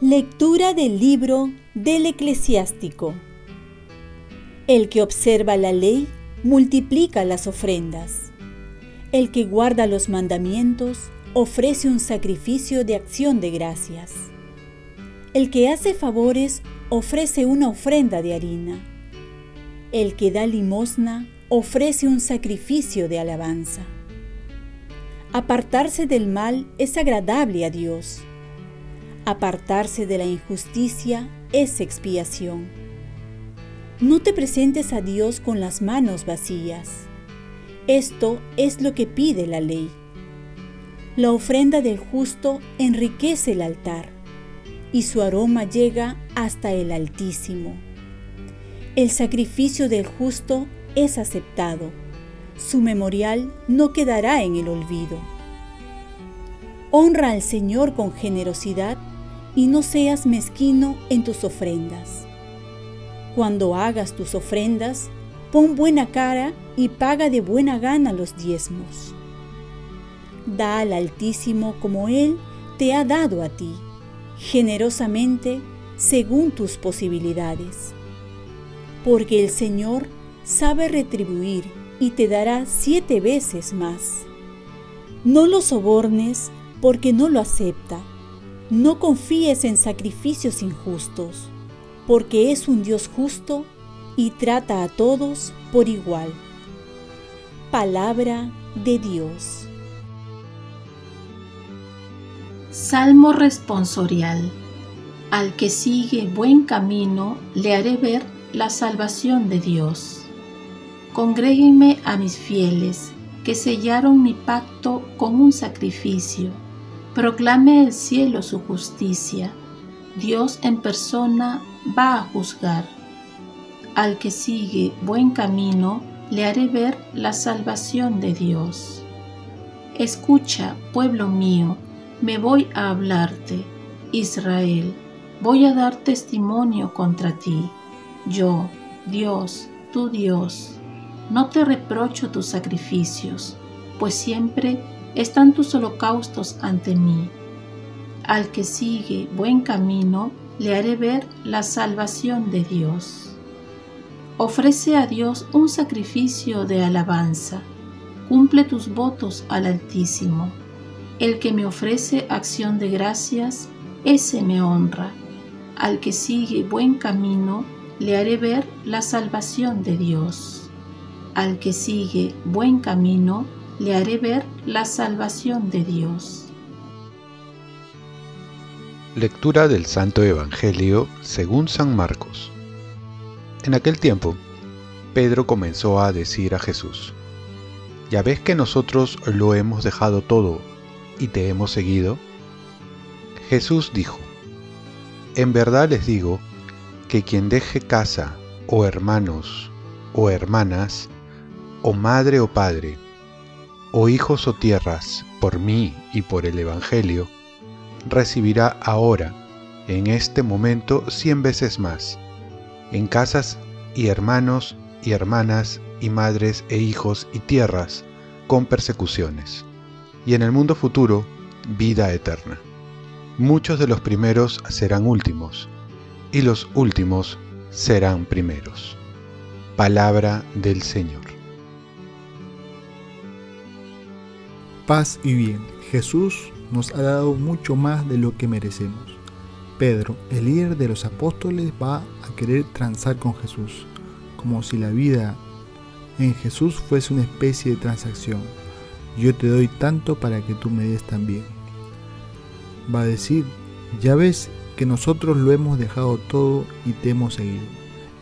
Lectura del libro del eclesiástico. El que observa la ley multiplica las ofrendas. El que guarda los mandamientos ofrece un sacrificio de acción de gracias. El que hace favores ofrece una ofrenda de harina. El que da limosna ofrece un sacrificio de alabanza. Apartarse del mal es agradable a Dios Apartarse de la injusticia es expiación. No te presentes a Dios con las manos vacías. Esto es lo que pide la ley. La ofrenda del justo enriquece el altar y su aroma llega hasta el Altísimo. El sacrificio del justo es aceptado. Su memorial no quedará en el olvido. Honra al Señor con generosidad y no seas mezquino en tus ofrendas. Cuando hagas tus ofrendas, pon buena cara y paga de buena gana los diezmos. Da al Altísimo como Él te ha dado a ti, generosamente según tus posibilidades. Porque el Señor sabe retribuir y te dará siete veces más. No lo sobornes porque no lo acepta no confíes en sacrificios injustos, porque es un Dios justo y trata a todos por igual. Palabra de Dios. Salmo responsorial. Al que sigue buen camino, le haré ver la salvación de Dios. Congréguenme a mis fieles, que sellaron mi pacto con un sacrificio Proclame el cielo su justicia. Dios en persona va a juzgar. Al que sigue buen camino, le haré ver la salvación de Dios. Escucha, pueblo mío, me voy a hablarte. Israel, voy a dar testimonio contra ti. Yo, Dios, tu Dios, no te reprocho tus sacrificios, pues siempre están tus holocaustos ante mí. Al que sigue buen camino, le haré ver la salvación de Dios. Ofrece a Dios un sacrificio de alabanza. Cumple tus votos al Altísimo. El que me ofrece acción de gracias, ese me honra. Al que sigue buen camino, le haré ver la salvación de Dios. Al que sigue buen camino, le haré ver la salvación de Dios. Lectura del Santo Evangelio según San Marcos. En aquel tiempo, Pedro comenzó a decir a Jesús, ¿Ya ves que nosotros lo hemos dejado todo y te hemos seguido? Jesús dijo, En verdad les digo que quien deje casa o hermanos o hermanas, o madre o padre, o hijos o tierras, por mí y por el Evangelio, recibirá ahora, en este momento, cien veces más, en casas y hermanos y hermanas y madres e hijos y tierras, con persecuciones, y en el mundo futuro, vida eterna. Muchos de los primeros serán últimos, y los últimos serán primeros. Palabra del Señor. paz y bien. Jesús nos ha dado mucho más de lo que merecemos. Pedro, el líder de los apóstoles, va a querer transar con Jesús, como si la vida en Jesús fuese una especie de transacción. Yo te doy tanto para que tú me des también. Va a decir, ya ves que nosotros lo hemos dejado todo y te hemos seguido.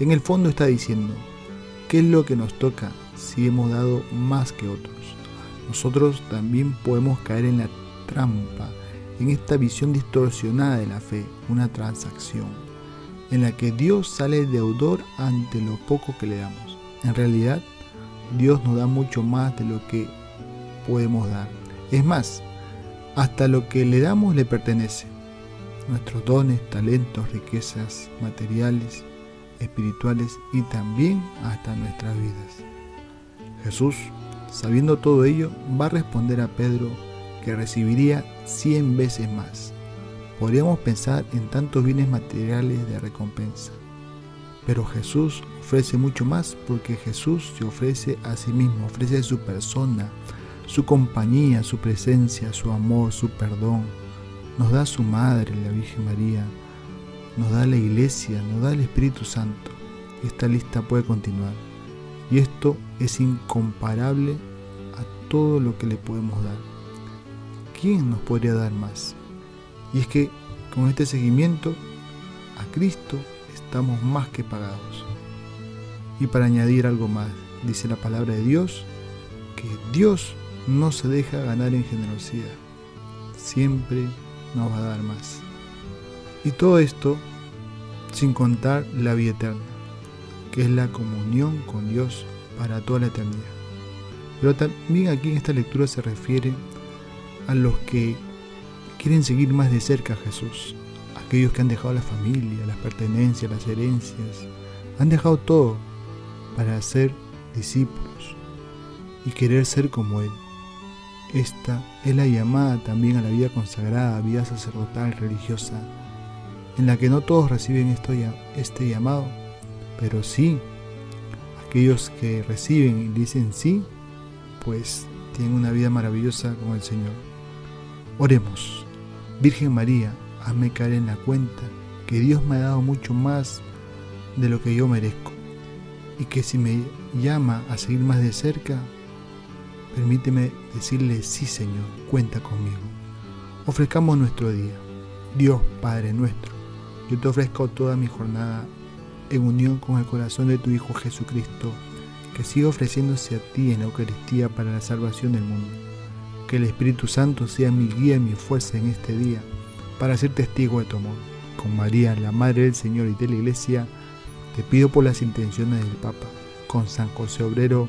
En el fondo está diciendo, ¿qué es lo que nos toca si hemos dado más que otros? nosotros también podemos caer en la trampa, en esta visión distorsionada de la fe, una transacción, en la que Dios sale deudor ante lo poco que le damos. En realidad, Dios nos da mucho más de lo que podemos dar. Es más, hasta lo que le damos le pertenece. Nuestros dones, talentos, riquezas materiales espirituales y también hasta nuestras vidas. Jesús, sabiendo todo ello, va a responder a Pedro que recibiría cien veces más. Podríamos pensar en tantos bienes materiales de recompensa, pero Jesús ofrece mucho más porque Jesús se ofrece a sí mismo, ofrece su persona, su compañía, su presencia, su amor, su perdón. Nos da su Madre, la Virgen María, nos da la Iglesia, nos da el Espíritu Santo. Esta lista puede continuar. Y esto es incomparable a todo lo que le podemos dar. ¿Quién nos podría dar más? Y es que con este seguimiento a Cristo estamos más que pagados. Y para añadir algo más, dice la palabra de Dios, que Dios no se deja ganar en generosidad. Siempre nos va a dar más. Y todo esto sin contar la vida eterna, que es la comunión con Dios para toda la eternidad. Pero también aquí en esta lectura se refiere a los que quieren seguir más de cerca a Jesús, aquellos que han dejado la familia, las pertenencias, las herencias, han dejado todo para ser discípulos y querer ser como Él. Esta es la llamada también a la vida consagrada, vida sacerdotal, religiosa, en la que no todos reciben este llamado, pero sí, aquellos que reciben y dicen sí, pues tienen una vida maravillosa con el Señor. Oremos. Virgen María, hazme caer en la cuenta que Dios me ha dado mucho más de lo que yo merezco y que si me llama a seguir más de cerca, permíteme decirle sí Señor, cuenta conmigo. Ofrezcamos nuestro día. Dios Padre nuestro, yo te ofrezco toda mi jornada en unión con el corazón de tu Hijo Jesucristo, que siga ofreciéndose a ti en la Eucaristía para la salvación del mundo. Que el Espíritu Santo sea mi guía y mi fuerza en este día para ser testigo de tu amor. Con María, la Madre del Señor y de la Iglesia, te pido por las intenciones del Papa. Con San José Obrero,